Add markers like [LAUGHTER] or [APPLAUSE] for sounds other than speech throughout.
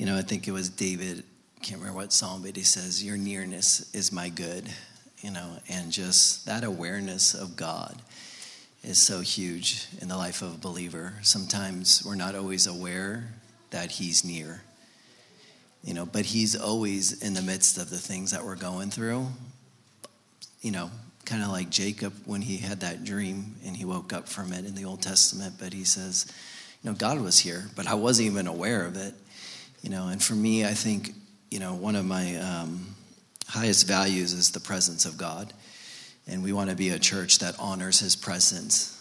You know, I think it was David, can't remember what psalm, but he says, Your nearness is my good, you know, and just that awareness of God is so huge in the life of a believer. Sometimes we're not always aware that He's near, you know, but He's always in the midst of the things that we're going through. You know, kind of like Jacob when he had that dream and he woke up from it in the Old Testament, but he says, you know, God was here, but I wasn't even aware of it, you know, and for me, I think, you know, one of my um, highest values is the presence of God. And we want to be a church that honors his presence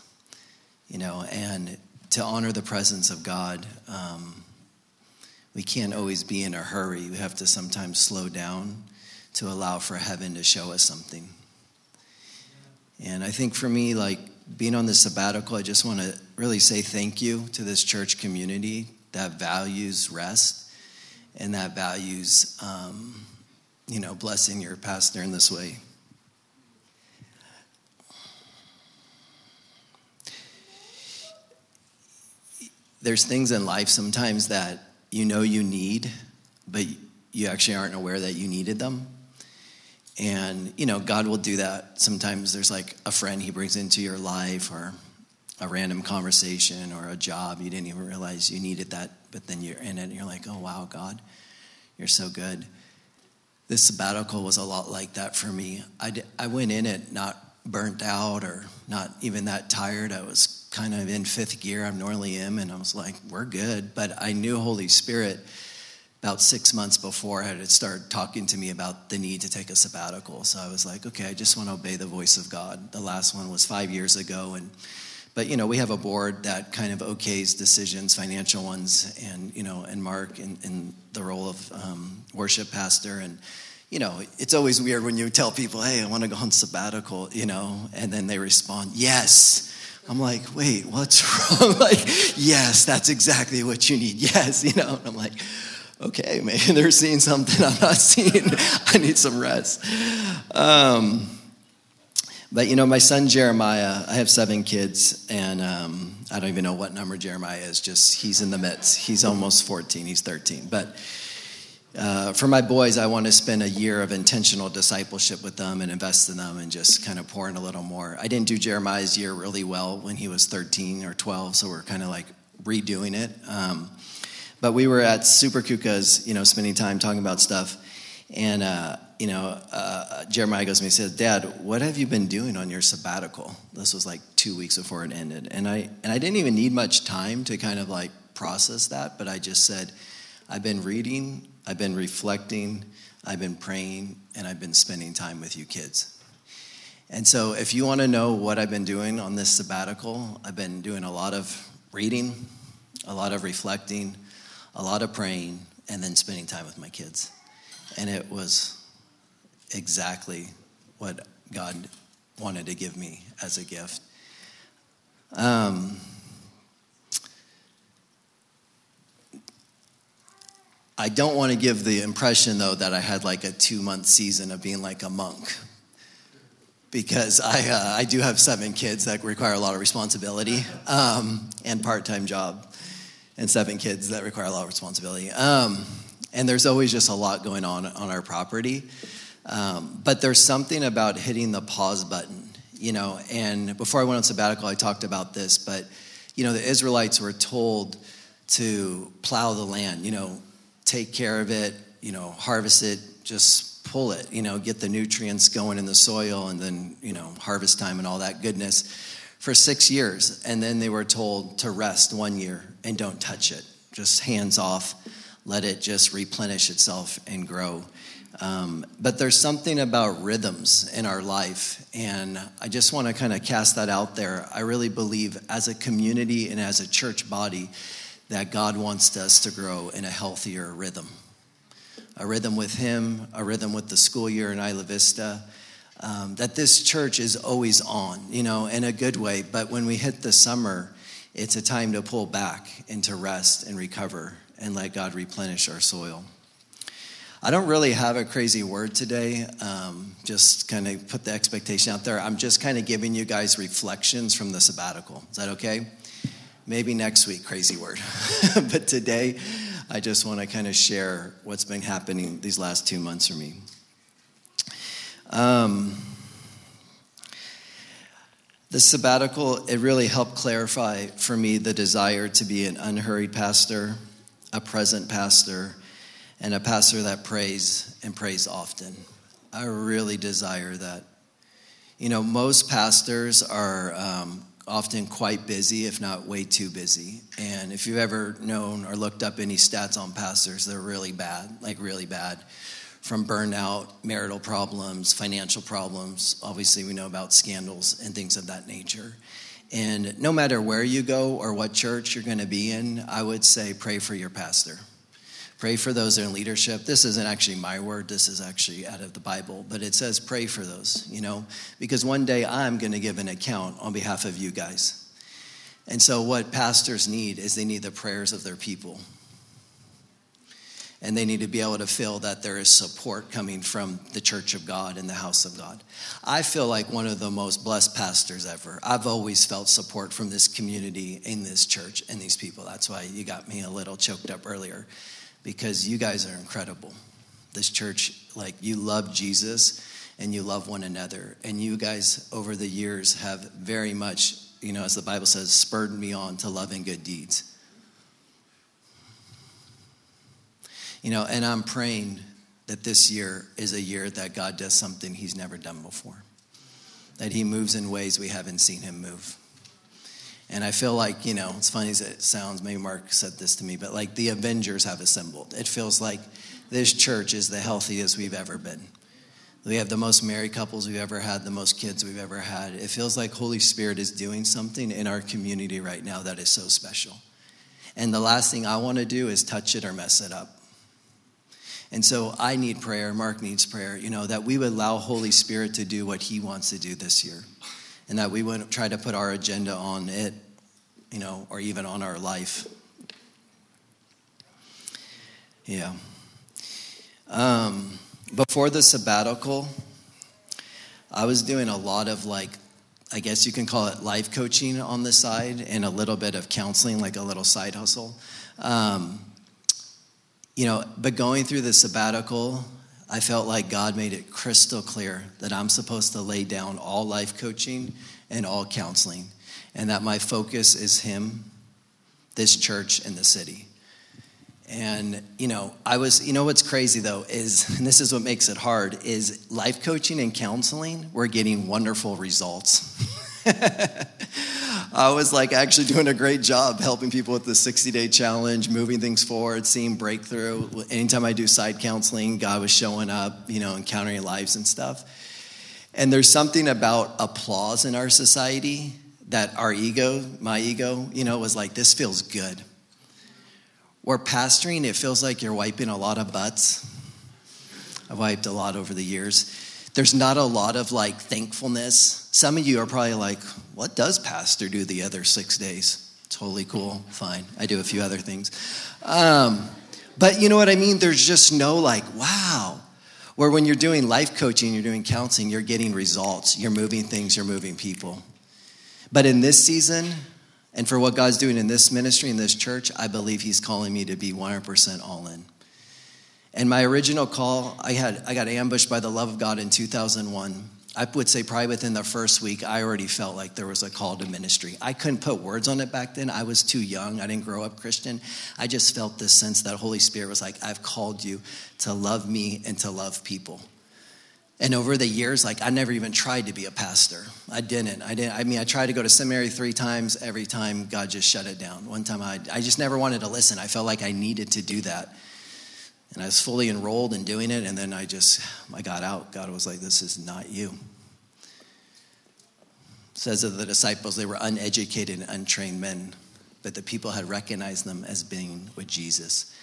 you know and to honor the presence of god um, we can't always be in a hurry. We have to sometimes slow down to allow for heaven to show us something. And i think for me like being on this sabbatical i just want to really say thank you to this church community that values rest and that values um, you know blessing your pastor in this way there's things in life sometimes that you know you need, but you actually aren't aware that you needed them. And, you know, God will do that. Sometimes there's like a friend he brings into your life or a random conversation or a job. You didn't even realize you needed that, but then you're in it and you're like, oh, wow, God, you're so good. This sabbatical was a lot like that for me. I, I went in it not burnt out or not even that tired. I was kind of in fifth gear. I'm normally am, and I was like, we're good. But I knew Holy Spirit about six months before had started talking to me about the need to take a sabbatical. So I was like, okay, I just want to obey the voice of God. The last one was five years ago, and but you know we have a board that kind of okays decisions, financial ones, and you know, and Mark in, in the role of um, worship pastor and you know, it's always weird when you tell people, hey, I want to go on sabbatical, you know, and then they respond, yes. I'm like, wait, what's [LAUGHS] wrong? like, yes, that's exactly what you need. Yes, you know. And I'm like, okay, maybe they're seeing something I'm not [LAUGHS] seeing. I need some rest. Um, but you know, my son Jeremiah, I have seven kids, and um, I don't even know what number Jeremiah is. Just he's in the midst. He's almost 14. He's 13. But uh, for my boys, I want to spend a year of intentional discipleship with them and invest in them and just kind of pour in a little more. I didn't do Jeremiah's year really well when he was 13 or 12, so we're kind of like redoing it. Um, but we were at Super Cucas, you know, spending time talking about stuff. And, uh, you know, uh, Jeremiah goes to me and says, Dad, what have you been doing on your sabbatical? This was like two weeks before it ended. And I, and I didn't even need much time to kind of like process that, but I just said, I've been reading I've been reflecting, I've been praying, and I've been spending time with you kids. And so, if you want to know what I've been doing on this sabbatical, I've been doing a lot of reading, a lot of reflecting, a lot of praying, and then spending time with my kids. And it was exactly what God wanted to give me as a gift. Um, I don't want to give the impression, though, that I had like a two month season of being like a monk. Because I, uh, I do have seven kids that require a lot of responsibility um, and part time job, and seven kids that require a lot of responsibility. Um, and there's always just a lot going on on our property. Um, but there's something about hitting the pause button, you know. And before I went on sabbatical, I talked about this, but, you know, the Israelites were told to plow the land, you know, take care of it, you know, harvest it, just pull it, you know, get the nutrients going in the soil and then, you know, harvest time and all that goodness for six years. And then they were told to rest one year and don't touch it, just hands off, let it just replenish itself and grow. Um, but there's something about rhythms in our life, and I just want to kind of cast that out there. I really believe as a community and as a church body, that God wants us to grow in a healthier rhythm. A rhythm with Him, a rhythm with the school year in Isla Vista. Um, that this church is always on, you know, in a good way. But when we hit the summer, it's a time to pull back and to rest and recover and let God replenish our soil. I don't really have a crazy word today. Um, just kind of put the expectation out there. I'm just kind of giving you guys reflections from the sabbatical. Is that okay? Maybe next week, crazy word. [LAUGHS] but today, I just want to kind of share what's been happening these last two months for me. Um, the sabbatical, it really helped clarify for me the desire to be an unhurried pastor, a present pastor, and a pastor that prays and prays often. I really desire that. You know, most pastors are um, often quite busy, if not way too busy. And if you've ever known or looked up any stats on pastors, they're really bad, like really bad. From burnout, marital problems, financial problems. Obviously, we know about scandals and things of that nature. And no matter where you go or what church you're going to be in, I would say pray for your pastor. Pray for those in leadership. This isn't actually my word, this is actually out of the Bible, but it says pray for those, you know, because one day I'm going to give an account on behalf of you guys. And so, what pastors need is they need the prayers of their people. And they need to be able to feel that there is support coming from the church of God and the house of God. I feel like one of the most blessed pastors ever. I've always felt support from this community in this church and these people. That's why you got me a little choked up earlier because you guys are incredible. This church, like, you love Jesus and you love one another. And you guys, over the years, have very much, you know, as the Bible says, spurred me on to love and good deeds. You know, and I'm praying that this year is a year that God does something he's never done before, that he moves in ways we haven't seen him move. And I feel like, you know, it's funny as it sounds, maybe Mark said this to me, but like the Avengers have assembled. It feels like this church is the healthiest we've ever been. We have the most married couples we've ever had, the most kids we've ever had. It feels like Holy Spirit is doing something in our community right now that is so special. And the last thing I want to do is touch it or mess it up. And so I need prayer, Mark needs prayer, you know, that we would allow Holy Spirit to do what he wants to do this year and that we wouldn't try to put our agenda on it, you know, or even on our life. Yeah. Um, before the sabbatical, I was doing a lot of like, I guess you can call it life coaching on the side and a little bit of counseling, like a little side hustle. Um, you know, but going through the sabbatical, I felt like God made it crystal clear that I'm supposed to lay down all life coaching and all counseling, and that my focus is Him, this church, and the city. And, you know, I was, you know, what's crazy though is, [LAUGHS] and this is what makes it hard, is life coaching and counseling, we're getting wonderful results. [LAUGHS] [LAUGHS] I was like actually doing a great job helping people with the 60 day challenge, moving things forward, seeing breakthrough. Anytime I do side counseling, God was showing up, you know, encountering lives and stuff. And there's something about applause in our society that our ego, my ego, you know, was like, this feels good. Where pastoring, it feels like you're wiping a lot of butts. I've wiped a lot over the years there's not a lot of like thankfulness. Some of you are probably like, what does pastor do the other six days? Totally cool, fine. I do a few other things. Um, but you know what I mean? There's just no like, wow. Where when you're doing life coaching, you're doing counseling, you're getting results, you're moving things, you're moving people. But in this season, and for what God's doing in this ministry, in this church, I believe He's calling me to be 100% all in. And my original call, I had I got ambushed by the love of God in 2001. I would say probably within the first week, I already felt like there was a call to ministry. I couldn't put words on it back then. I was too young. I didn't grow up Christian. I just felt this sense that Holy Spirit was like, I've called you to love me and to love people. And over the years, like I never even tried to be a pastor. I didn't. I didn't. I mean, I tried to go to seminary three times. Every time, God just shut it down. One time, I, I just never wanted to listen. I felt like I needed to do that. And I was fully enrolled in doing it, and then I just, I got out. God was like, this is not you. It says of the disciples, they were uneducated and untrained men, but the people had recognized them as being with Jesus.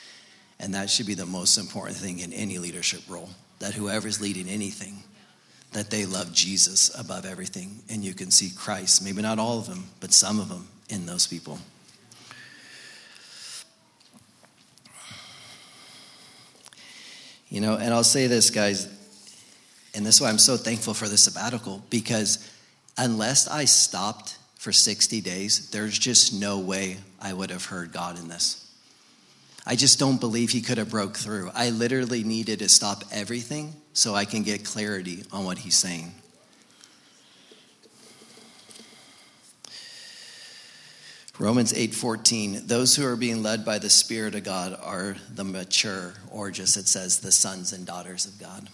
And that should be the most important thing in any leadership role, that whoever's leading anything, that they love Jesus above everything. And you can see Christ, maybe not all of them, but some of them in those people. You know, and I'll say this, guys, and this is why I'm so thankful for the sabbatical, because unless I stopped for 60 days, there's just no way I would have heard God in this. I just don't believe he could have broke through. I literally needed to stop everything so I can get clarity on what he's saying. Romans 8:14 Those who are being led by the spirit of God are the mature or just it says the sons and daughters of God.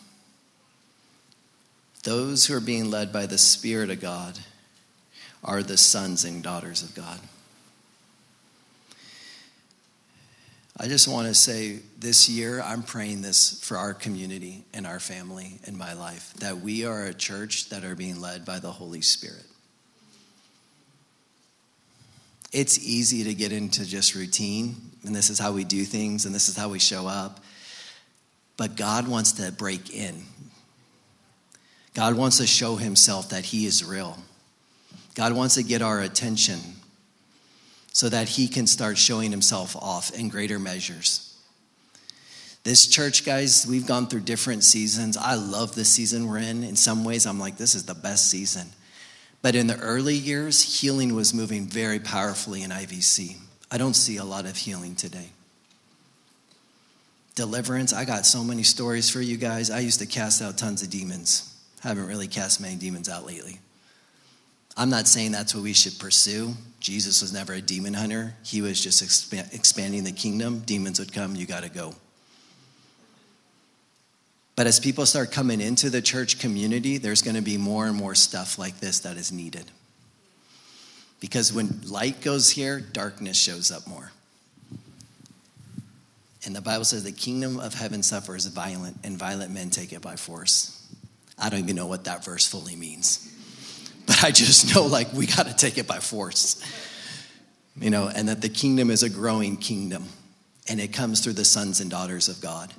Those who are being led by the spirit of God are the sons and daughters of God. I just want to say this year, I'm praying this for our community and our family and my life that we are a church that are being led by the Holy Spirit it's easy to get into just routine, and this is how we do things, and this is how we show up. But God wants to break in. God wants to show himself that he is real. God wants to get our attention so that he can start showing himself off in greater measures. This church, guys, we've gone through different seasons. I love the season we're in. In some ways, I'm like, this is the best season. But in the early years, healing was moving very powerfully in IVC. I don't see a lot of healing today. Deliverance, I got so many stories for you guys. I used to cast out tons of demons. I Haven't really cast many demons out lately. I'm not saying that's what we should pursue. Jesus was never a demon hunter, he was just expanding the kingdom. Demons would come, you got to go. But as people start coming into the church community, there's going to be more and more stuff like this that is needed. Because when light goes here, darkness shows up more. And the Bible says the kingdom of heaven suffers violent, and violent men take it by force. I don't even know what that verse fully means. But I just know, like, we got to take it by force. You know, and that the kingdom is a growing kingdom, and it comes through the sons and daughters of God.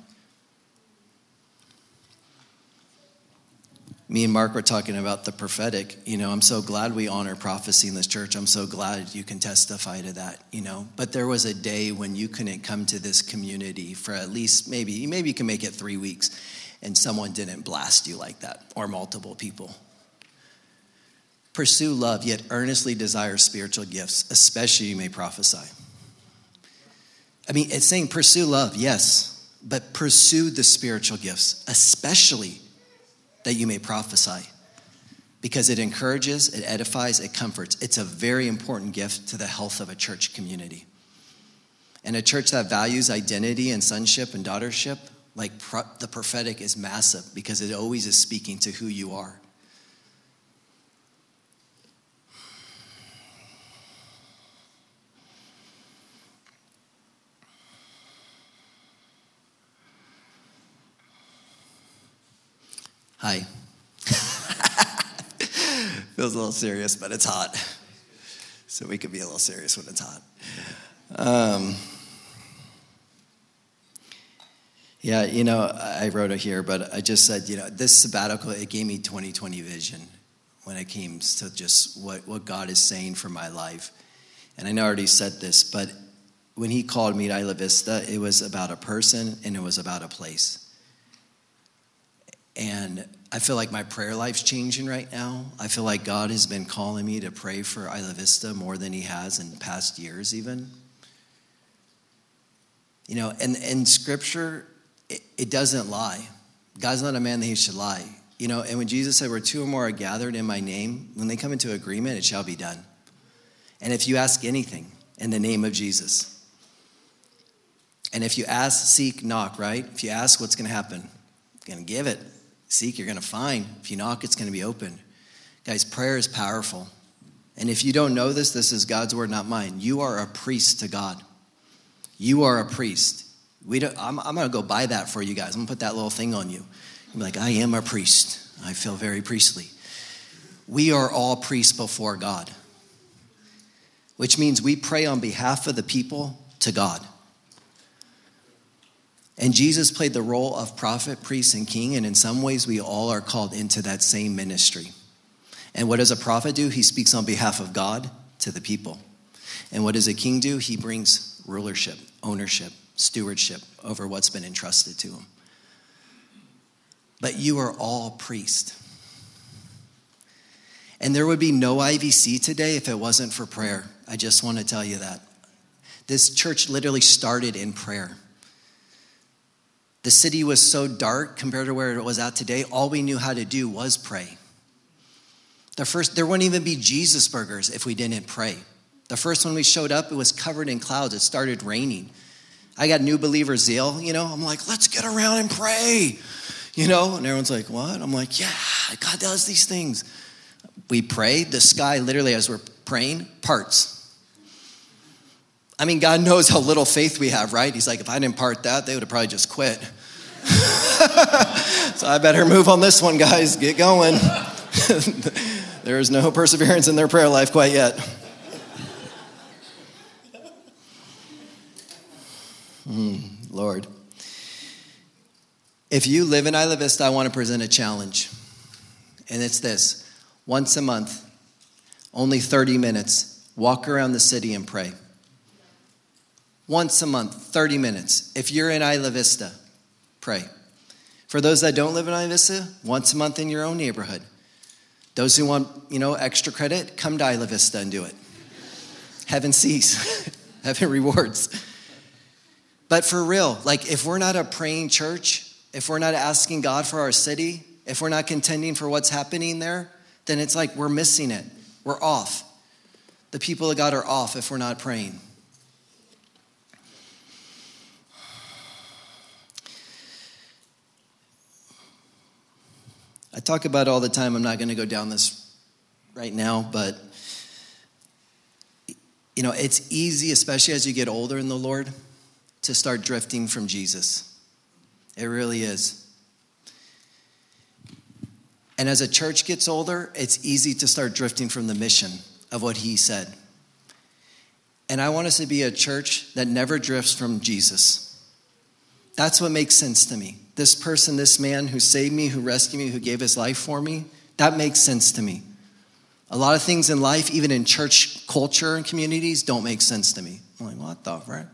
Me and Mark were talking about the prophetic. You know, I'm so glad we honor prophecy in this church. I'm so glad you can testify to that, you know. But there was a day when you couldn't come to this community for at least maybe, maybe you can make it three weeks, and someone didn't blast you like that, or multiple people. Pursue love, yet earnestly desire spiritual gifts, especially you may prophesy. I mean, it's saying pursue love, yes, but pursue the spiritual gifts, especially that you may prophesy because it encourages, it edifies, it comforts. It's a very important gift to the health of a church community. And a church that values identity and sonship and daughtership, like pro- the prophetic, is massive because it always is speaking to who you are. Hi. [LAUGHS] Feels a little serious, but it's hot. So we could be a little serious when it's hot. Um, yeah, you know, I wrote it here, but I just said, you know, this sabbatical, it gave me 2020 vision when it came to just what, what God is saying for my life. And I know I already said this, but when he called me to Isla Vista, it was about a person and it was about a place. And I feel like my prayer life's changing right now. I feel like God has been calling me to pray for Isla Vista more than He has in past years, even. You know, and in Scripture, it, it doesn't lie. God's not a man that He should lie. You know, and when Jesus said, Where two or more are gathered in my name, when they come into agreement, it shall be done. And if you ask anything in the name of Jesus, and if you ask, seek, knock, right? If you ask, what's going to happen? Going to give it. Seek, you're going to find. If you knock, it's going to be open. Guys, prayer is powerful. And if you don't know this, this is God's word, not mine. You are a priest to God. You are a priest. We don't, I'm, I'm going to go buy that for you guys. I'm going to put that little thing on you. I'm like, I am a priest. I feel very priestly. We are all priests before God, which means we pray on behalf of the people to God. And Jesus played the role of prophet, priest, and king, and in some ways, we all are called into that same ministry. And what does a prophet do? He speaks on behalf of God to the people. And what does a king do? He brings rulership, ownership, stewardship over what's been entrusted to him. But you are all priests. And there would be no IVC today if it wasn't for prayer. I just want to tell you that. This church literally started in prayer. The city was so dark compared to where it was at today, all we knew how to do was pray. The first, there wouldn't even be Jesus burgers if we didn't pray. The first one we showed up, it was covered in clouds. It started raining. I got new believer zeal, you know. I'm like, let's get around and pray, you know. And everyone's like, what? I'm like, yeah, God does these things. We pray. The sky, literally, as we're praying, parts. I mean, God knows how little faith we have, right? He's like, if I didn't part that, they would have probably just quit. [LAUGHS] so I better move on this one, guys. Get going. [LAUGHS] there is no perseverance in their prayer life quite yet. Mm, Lord. If you live in Isla Vista, I want to present a challenge. And it's this once a month, only 30 minutes, walk around the city and pray. Once a month, 30 minutes. If you're in Isla Vista, pray. For those that don't live in Isla Vista, once a month in your own neighborhood. Those who want, you know, extra credit, come to Isla Vista and do it. Heaven sees, [LAUGHS] heaven rewards. But for real, like if we're not a praying church, if we're not asking God for our city, if we're not contending for what's happening there, then it's like we're missing it. We're off. The people of God are off if we're not praying. I talk about all the time. I'm not going to go down this right now, but you know, it's easy, especially as you get older in the Lord, to start drifting from Jesus. It really is. And as a church gets older, it's easy to start drifting from the mission of what he said. And I want us to be a church that never drifts from Jesus. That's what makes sense to me. This person, this man who saved me, who rescued me, who gave his life for me, that makes sense to me. A lot of things in life, even in church culture and communities, don't make sense to me. I'm like, what the, right?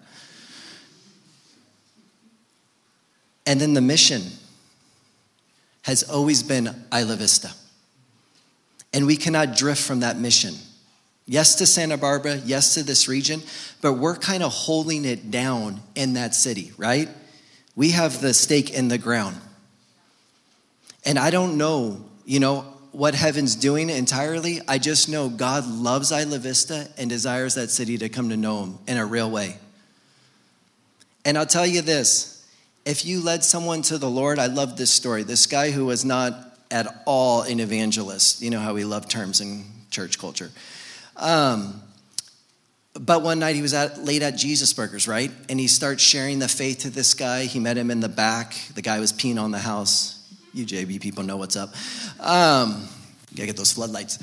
And then the mission has always been Isla Vista. And we cannot drift from that mission. Yes to Santa Barbara, yes to this region, but we're kind of holding it down in that city, right? We have the stake in the ground. And I don't know, you know, what heaven's doing entirely. I just know God loves Isla Vista and desires that city to come to know him in a real way. And I'll tell you this if you led someone to the Lord, I love this story. This guy who was not at all an evangelist, you know how we love terms in church culture. Um, but one night he was at, late at Jesus Burgers, right? And he starts sharing the faith to this guy. He met him in the back. The guy was peeing on the house. You JB people know what's up. Um, gotta get those floodlights.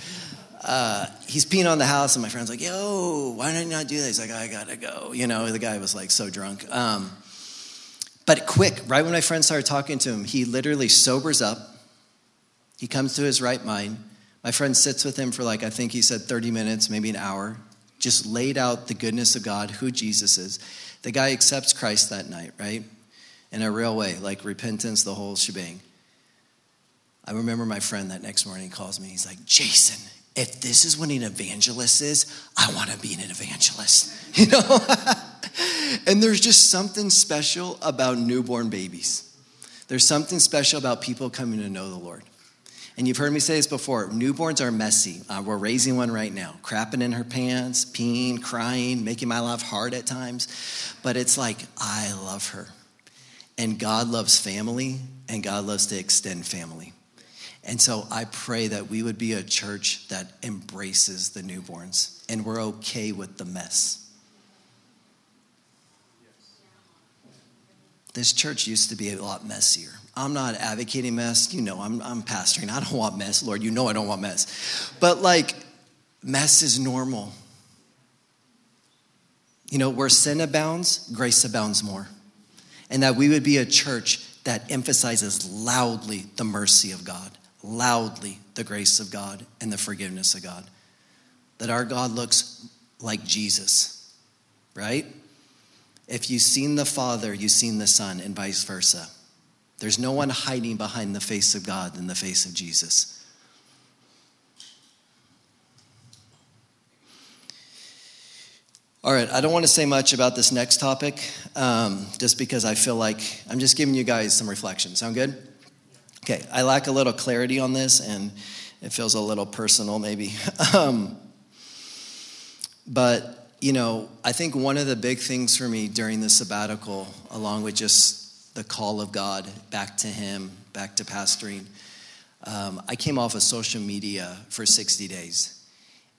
Uh, he's peeing on the house, and my friend's like, "Yo, why did you not do that?" He's like, "I gotta go." You know, the guy was like so drunk. Um, but quick, right when my friend started talking to him, he literally sobers up. He comes to his right mind. My friend sits with him for like, I think he said 30 minutes, maybe an hour, just laid out the goodness of God, who Jesus is. The guy accepts Christ that night, right? In a real way, like repentance, the whole shebang. I remember my friend that next morning calls me. He's like, Jason, if this is what an evangelist is, I want to be an evangelist. [LAUGHS] You know? [LAUGHS] and there's just something special about newborn babies. There's something special about people coming to know the Lord. And you've heard me say this before newborns are messy. Uh, we're raising one right now, crapping in her pants, peeing, crying, making my life hard at times. But it's like, I love her. And God loves family, and God loves to extend family. And so I pray that we would be a church that embraces the newborns and we're okay with the mess. This church used to be a lot messier. I'm not advocating mess. You know, I'm, I'm pastoring. I don't want mess, Lord. You know I don't want mess. But like, mess is normal. You know, where sin abounds, grace abounds more. And that we would be a church that emphasizes loudly the mercy of God, loudly the grace of God and the forgiveness of God. That our God looks like Jesus, right? If you've seen the Father, you've seen the Son, and vice versa. There's no one hiding behind the face of God than the face of Jesus. All right, I don't want to say much about this next topic um, just because I feel like I'm just giving you guys some reflection. Sound good? Okay, I lack a little clarity on this and it feels a little personal maybe. [LAUGHS] um, but, you know, I think one of the big things for me during the sabbatical, along with just the call of God back to Him, back to pastoring, um, I came off of social media for 60 days.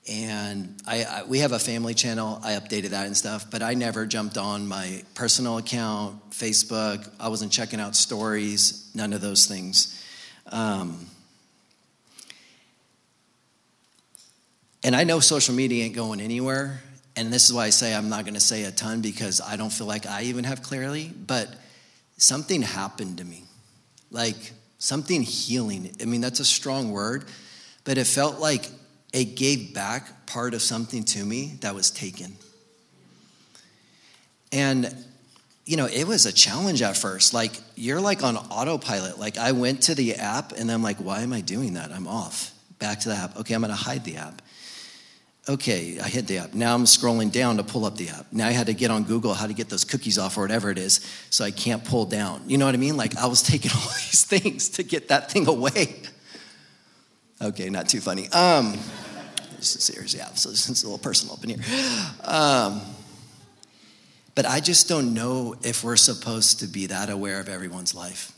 And I, I, we have a family channel. I updated that and stuff but i never jumped on my personal account facebook. I wasn't checking out stories none of those things. Um, and i know social media ain't going anywhere. And this is why i say i'm not going to say a ton because i don't feel like i even have clarity but something happened to me like something healing i mean that's a strong word but it felt like it gave back part of something to me that was taken. And, you know, it was a challenge at first. Like, you're like on autopilot. Like, I went to the app and I'm like, why am I doing that? I'm off. Back to the app. Okay, I'm going to hide the app. Okay, I hit the app. Now I'm scrolling down to pull up the app. Now I had to get on Google how to get those cookies off or whatever it is so I can't pull down. You know what I mean? Like, I was [LAUGHS] taking all these things to get that thing away. Okay, not too funny. Um, this is serious, yeah. So it's a little personal up in here. Um, but I just don't know if we're supposed to be that aware of everyone's life.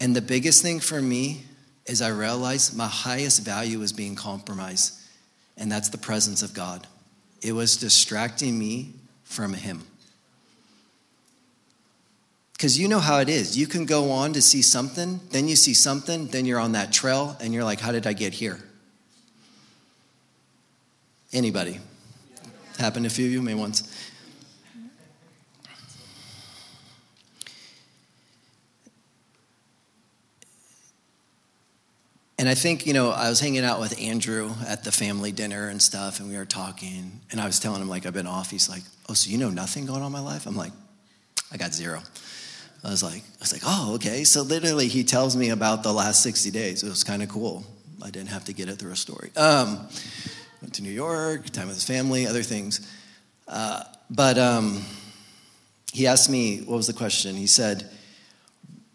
And the biggest thing for me is I realized my highest value is being compromised, and that's the presence of God. It was distracting me from Him. Because you know how it is. You can go on to see something, then you see something, then you're on that trail, and you're like, how did I get here? Anybody? Happened to a few of you, maybe once. And I think, you know, I was hanging out with Andrew at the family dinner and stuff, and we were talking, and I was telling him, like, I've been off. He's like, Oh, so you know nothing going on in my life? I'm like, I got zero. I was like, I was like, oh, okay. So literally, he tells me about the last 60 days. It was kind of cool. I didn't have to get it through a story. Um, went to New York, time with his family, other things. Uh, but um, he asked me, what was the question? He said,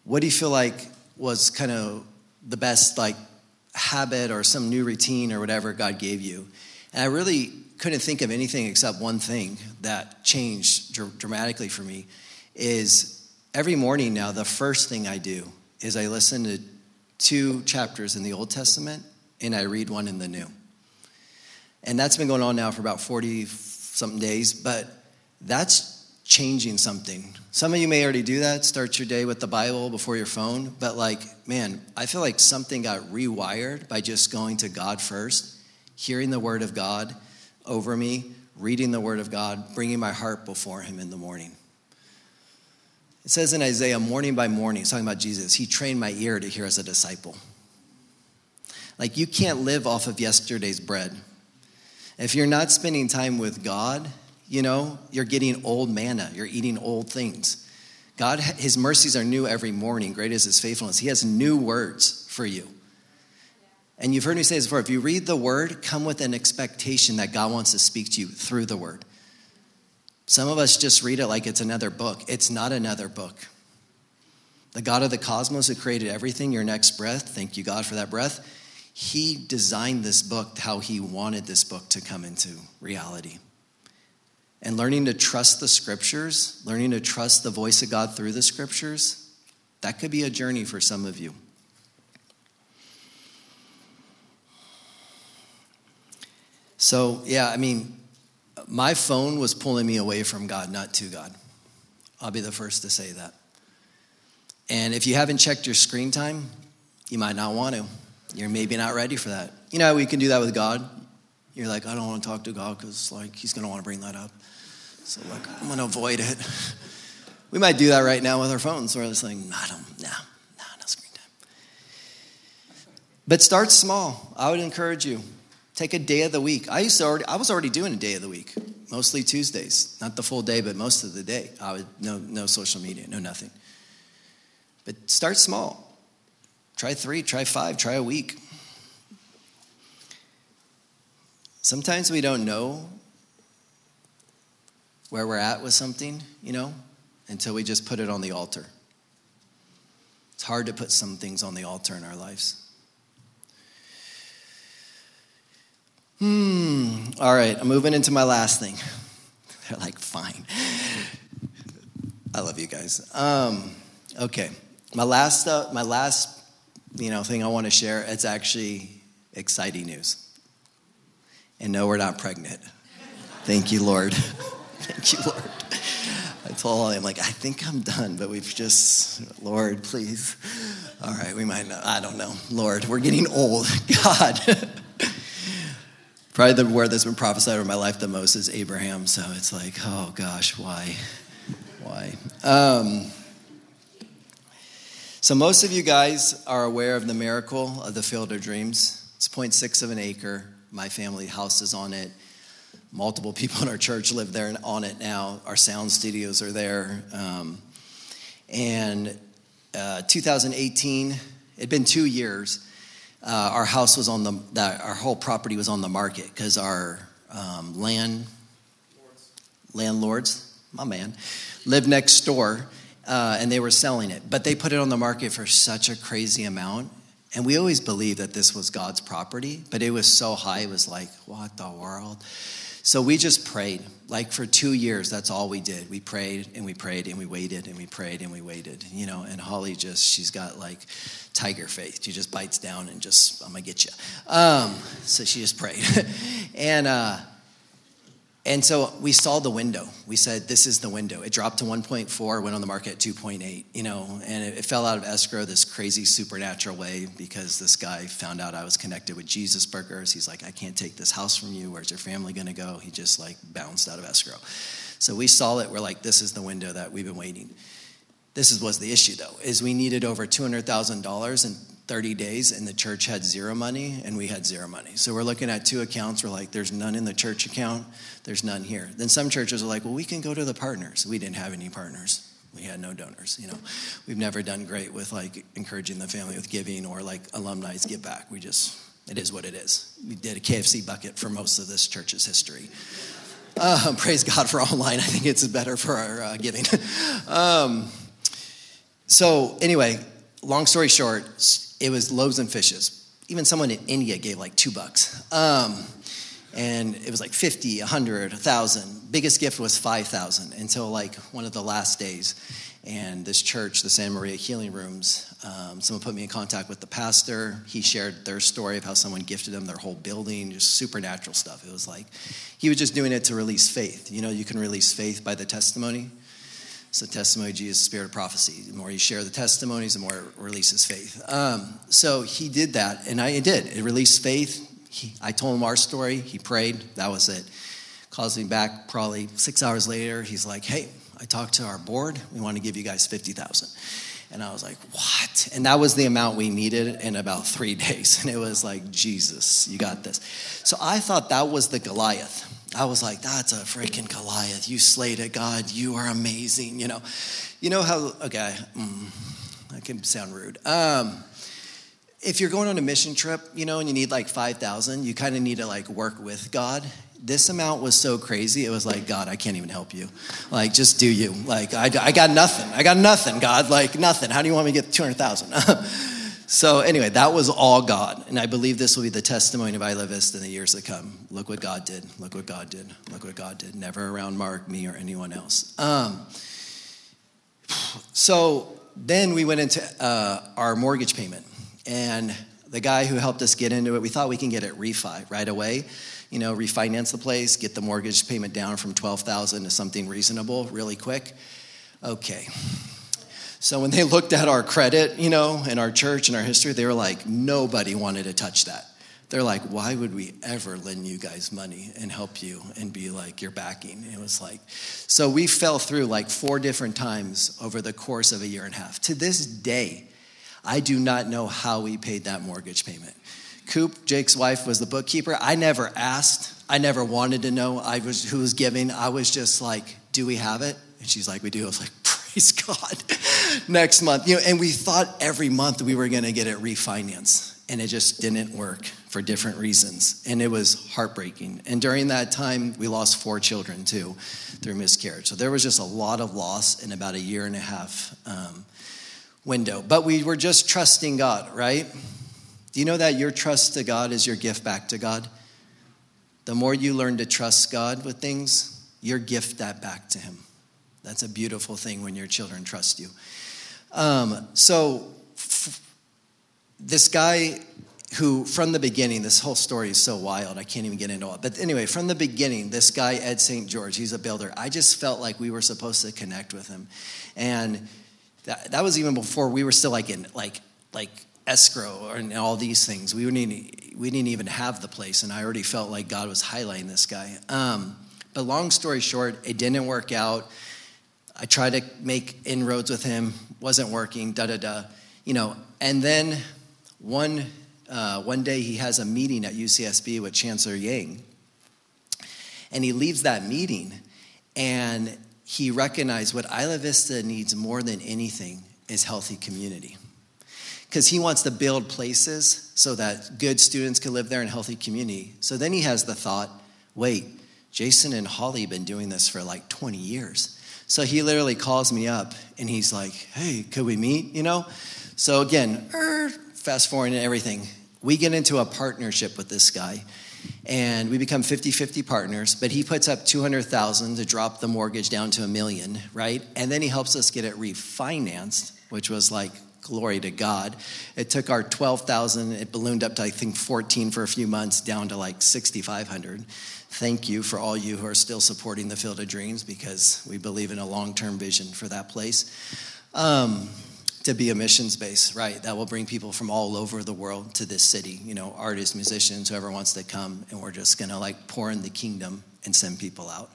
what do you feel like was kind of the best like habit or some new routine or whatever God gave you? And I really couldn't think of anything except one thing that changed dr- dramatically for me is every morning now, the first thing I do is I listen to two chapters in the Old Testament and I read one in the New. And that's been going on now for about 40 something days, but that's changing something. Some of you may already do that, start your day with the Bible before your phone, but like, man, I feel like something got rewired by just going to God first, hearing the Word of God over me, reading the Word of God, bringing my heart before Him in the morning. It says in Isaiah, morning by morning, it's talking about Jesus, he trained my ear to hear as a disciple. Like you can't live off of yesterday's bread. If you're not spending time with God, you know, you're getting old manna, you're eating old things. God, his mercies are new every morning. Great is his faithfulness. He has new words for you. And you've heard me say this before if you read the word, come with an expectation that God wants to speak to you through the word. Some of us just read it like it's another book. It's not another book. The God of the cosmos who created everything, your next breath, thank you, God, for that breath, He designed this book how He wanted this book to come into reality. And learning to trust the scriptures, learning to trust the voice of God through the scriptures, that could be a journey for some of you. So, yeah, I mean, my phone was pulling me away from God, not to God. I'll be the first to say that. And if you haven't checked your screen time, you might not want to. You're maybe not ready for that. You know, we can do that with God. You're like, I don't want to talk to God because like he's going to want to bring that up. So like, I'm going to avoid it. [LAUGHS] we might do that right now with our phones. We're just like, no, no, no, no screen time. But start small. I would encourage you. Take a day of the week. I used to already, I was already doing a day of the week, mostly Tuesdays. Not the full day, but most of the day. I would no no social media, no nothing. But start small. Try three, try five, try a week. Sometimes we don't know where we're at with something, you know, until we just put it on the altar. It's hard to put some things on the altar in our lives. Hmm. All right, I'm moving into my last thing. [LAUGHS] They're like, fine. I love you guys. Um, okay, my last, uh, my last, you know, thing I want to share. It's actually exciting news. And no, we're not pregnant. Thank you, Lord. [LAUGHS] Thank you, Lord. I told him, like, I think I'm done, but we've just, Lord, please. All right, we might not, I don't know. Lord, we're getting old. [LAUGHS] God. Probably the word that's been prophesied over my life the most is Abraham. So it's like, oh gosh, why? Why? Um, so most of you guys are aware of the miracle of the Field of Dreams. It's 0.6 of an acre. My family house is on it multiple [LAUGHS] people in our church live there and on it now. Our sound studios are there. Um, and uh, 2018, it'd been two years. Uh, our house was on the, our whole property was on the market because our um, land landlords, my man, lived next door uh, and they were selling it. But they put it on the market for such a crazy amount. And we always believed that this was God's property, but it was so high, it was like, what the world? So we just prayed. Like for two years, that's all we did. We prayed and we prayed and we waited and we prayed and we waited, you know. And Holly just, she's got like tiger faith. She just bites down and just, I'm gonna get you. Um, so she just prayed. [LAUGHS] and, uh, and so we saw the window. We said, this is the window. It dropped to 1.4, went on the market at 2.8, you know, and it, it, fell out of escrow this crazy supernatural way because this guy found out I was connected with Jesus Burgers. He's like, I can't take this house from you. Where's your family going to go? He just like bounced out of escrow. So we saw it. We're like, this is the window that we've been waiting. This is, was the issue though, is we needed over $200,000 and 30 days and the church had zero money and we had zero money. So we're looking at two accounts. We're like, there's none in the church account, there's none here. Then some churches are like, well, we can go to the partners. We didn't have any partners. We had no donors, you know. We've never done great with like encouraging the family with giving or like alumni's give back. We just, it is what it is. We did a KFC bucket for most of this church's history. Uh, [LAUGHS] praise God for online. I think it's better for our uh, giving. [LAUGHS] um, so, anyway, long story short, it was loaves and fishes. Even someone in India gave like two bucks. Um, and it was like 50, 100, 1,000. Biggest gift was 5,000 until like one of the last days. And this church, the Santa Maria Healing Rooms, um, someone put me in contact with the pastor. He shared their story of how someone gifted them their whole building, just supernatural stuff. It was like he was just doing it to release faith. You know, you can release faith by the testimony. So testimony Jesus, spirit of prophecy. The more you share the testimonies, the more it releases faith. Um, so he did that, and I did. It released faith. He, I told him our story. He prayed. That was it. Calls me back probably six hours later. He's like, "Hey, I talked to our board. We want to give you guys fifty thousand. And I was like, "What?" And that was the amount we needed in about three [LAUGHS] days. And it was like, "Jesus, you got this." So I thought that was the Goliath. I was like, that's a freaking Goliath. You slayed it, God. You are amazing. You know, you know how, okay, mm, that can sound rude. Um, if you're going on a mission trip, you know, and you need like 5,000, you kind of need to like work with God. This amount was so crazy. It was like, God, I can't even help you. Like, just do you. Like, I, I got nothing. I got nothing, God. Like, nothing. How do you want me to get 200,000? [LAUGHS] So, anyway, that was all God. And I believe this will be the testimony of Isla Vista in the years to come. Look what God did. Look what God did. Look what God did. Never around Mark, me, or anyone else. Um, so then we went into uh, our mortgage payment. And the guy who helped us get into it, we thought we can get it refi right away. You know, refinance the place, get the mortgage payment down from 12000 to something reasonable really quick. Okay. So when they looked at our credit, you know, and our church and our history, they were like, nobody wanted to touch that. They're like, why would we ever lend you guys money and help you and be like your backing? It was like, so we fell through like four different times over the course of a year and a half. To this day, I do not know how we paid that mortgage payment. Coop, Jake's wife, was the bookkeeper. I never asked. I never wanted to know I was who was giving. I was just like, do we have it? And she's like, we do. I was like, [LAUGHS] praise God, next month. You know, and we thought every month we were going to get it refinanced. and it just didn't work for different reasons. And it was heartbreaking. And during that time, we lost four children too through miscarriage. So there was just a lot of loss in about a year and a half um, window. But we were just trusting God, right? Do you know that your trust to God is your gift back to God? The more you learn to trust God with things, your gift that back to Him. That's a beautiful thing when your children trust you. Um, so, f- this guy who, from the beginning, this whole story is so wild, I can't even get into it. But anyway, from the beginning, this guy, Ed St. George, he's a builder. I just felt like we were supposed to connect with him. And that, that was even before we were still like in, like, like escrow and all these things. We didn't, we didn't even have the place, and I already felt like God was highlighting this guy. Um, but long story short, it didn't work out. I tried to make inroads with him, wasn't working, da da da. You know, and then one, uh, one day he has a meeting at UCSB with Chancellor Yang. And he leaves that meeting and he recognized what Isla Vista needs more than anything is healthy community. Because he wants to build places so that good students can live there in healthy community. So then he has the thought wait, Jason and Holly been doing this for like 20 years. So he literally calls me up and he's like, hey, could we meet? You know? So again, er, fast forward and everything, we get into a partnership with this guy and we become 50-50 partners but he puts up 200000 to drop the mortgage down to a million right? And then he helps us get it refinanced which was like glory to god. It took our 12000 it ballooned up to i think 14 for a few months down to like 6500 thank you for all you who are still supporting the field of dreams because we believe in a long-term vision for that place. Um, to be a missions base, right? That will bring people from all over the world to this city, you know, artists, musicians, whoever wants to come, and we're just gonna like pour in the kingdom and send people out.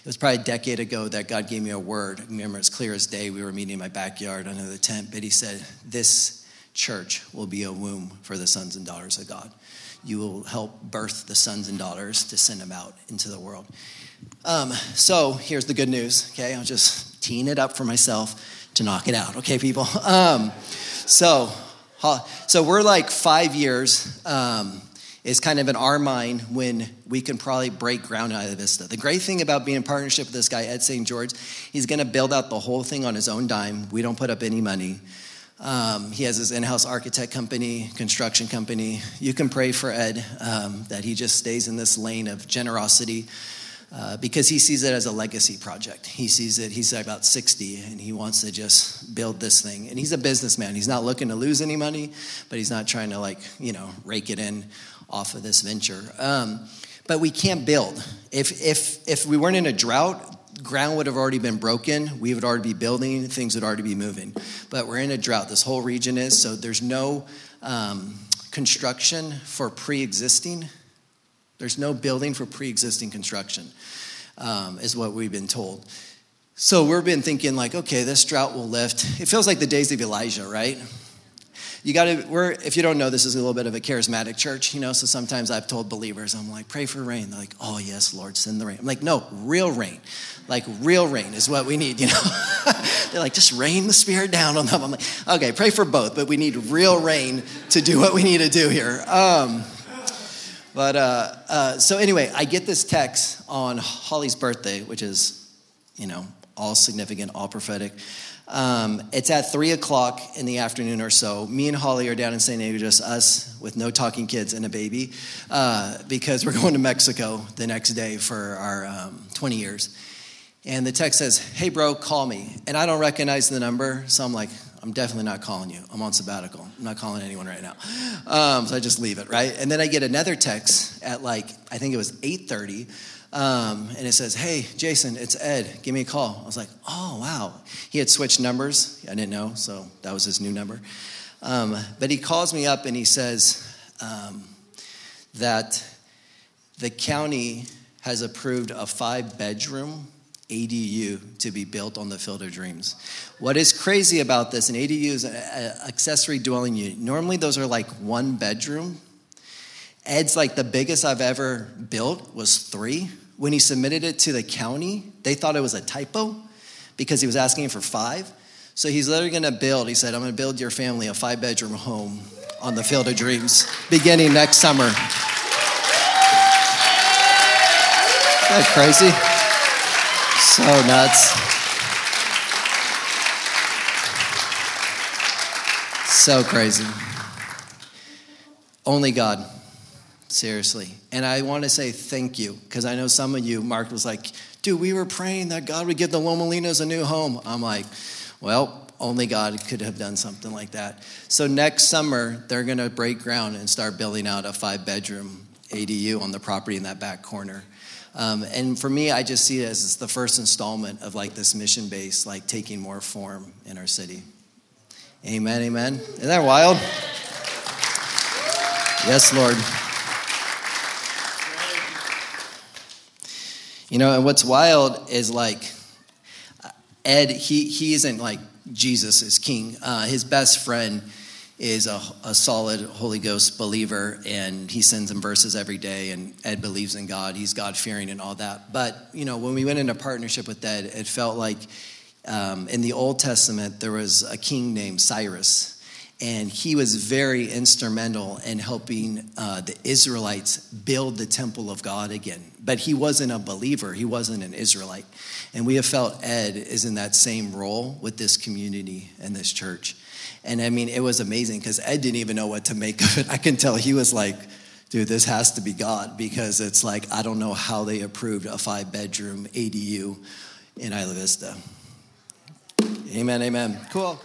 It was probably a decade ago that God gave me a word. I remember it's clear as day. We were meeting in my backyard under the tent, but He said, This church will be a womb for the sons and daughters of God. You will help birth the sons and daughters to send them out into the world. Um, so here's the good news, okay? I'll just teeing it up for myself to knock it out. Okay, people. [LAUGHS] Um, so, so we're like five years um, is kind of in our mind when we can probably break ground out of Vista. The great thing about being in partnership with this guy Ed St. George, he's going to build out the whole thing on his own dime. We don't put up any money. Um, he has his in-house architect company, construction company. You can pray for Ed um, that he just stays in this lane of generosity uh, because he sees it as a legacy project. He sees it, he's about 60, and he wants to just build this thing. And he's a businessman. He's not looking to lose any money, but he's not trying to, like, you know, rake it in off of this venture. Um, but we can't build. If, if, if we weren't in a drought, ground would have already been broken. We would already be building. Things would already be moving. But we're in a drought. This whole region is. So there's no um, construction for pre existing there's no building for pre existing construction, um, is what we've been told. So we've been thinking, like, okay, this drought will lift. It feels like the days of Elijah, right? You got to, we're, if you don't know, this is a little bit of a charismatic church, you know, so sometimes I've told believers, I'm like, pray for rain. They're like, oh, yes, Lord, send the rain. I'm like, no, real rain. Like, real rain is what we need, you know? [LAUGHS] They're like, just rain the Spirit down on them. I'm like, okay, pray for both, but we need real rain to do what we need to do here. Um, but uh, uh, so anyway, I get this text on Holly's birthday, which is, you know, all significant, all prophetic. Um, it's at three o'clock in the afternoon or so. Me and Holly are down in St. Andrew, just us with no talking kids and a baby, uh, because we're [LAUGHS] going to Mexico the next day for our um, 20 years. And the text says, Hey, bro, call me. And I don't recognize the number, so I'm like, I'm definitely not calling you. I'm on sabbatical. I'm not calling anyone right now. Um, so I just leave it, right? And then I get another text at like, I think it was 8.30, um, and it says, hey, Jason, it's Ed. Give me a call. I was like, oh, wow. He had switched numbers. I didn't know, so that was his new number. Um, but he calls me up and he says um, that the county has approved a five bedroom ADU to be built on the Field of Dreams. What is crazy about this, an ADU is an accessory dwelling unit. Normally, those are like one bedroom. Ed's like the biggest I've ever built was three. When he submitted it to the county, they thought it was a typo because he was asking for five. So he's literally going to build, he said, I'm going to build your family a five bedroom home on the Field of Dreams beginning next summer. Isn't that crazy? So nuts. So crazy. Only God. Seriously. And I want to say thank you because I know some of you, Mark was like, dude, we were praying that God would give the Lomelinos a new home. I'm like, well, only God could have done something like that. So next summer, they're going to break ground and start building out a five bedroom ADU on the property in that back corner. Um, and for me, I just see it as the first installment of like this mission base, like taking more form in our city. Amen, amen. Isn't that wild? Yes, Lord. You know, and what's wild is like Ed, he, he isn't like Jesus is king. Uh, his best friend is a, a, solid Holy Ghost believer, and he sends him verses every day. And Ed believes in God; he's God fearing and all that. But you know, when we went into partnership with Ed, it felt like um, in the Old Testament there was a king named Cyrus, and he was very instrumental in helping uh, the Israelites build the temple of God again. But he wasn't a believer, he wasn't an Israelite. And we have felt Ed is in that same role with this community and this church. And I mean, it was amazing because Ed didn't even know what to make of it. I can tell he was like, dude, this has to be God because it's like, I don't know how they approved a five bedroom ADU in Isla Vista. Amen, amen. Cool.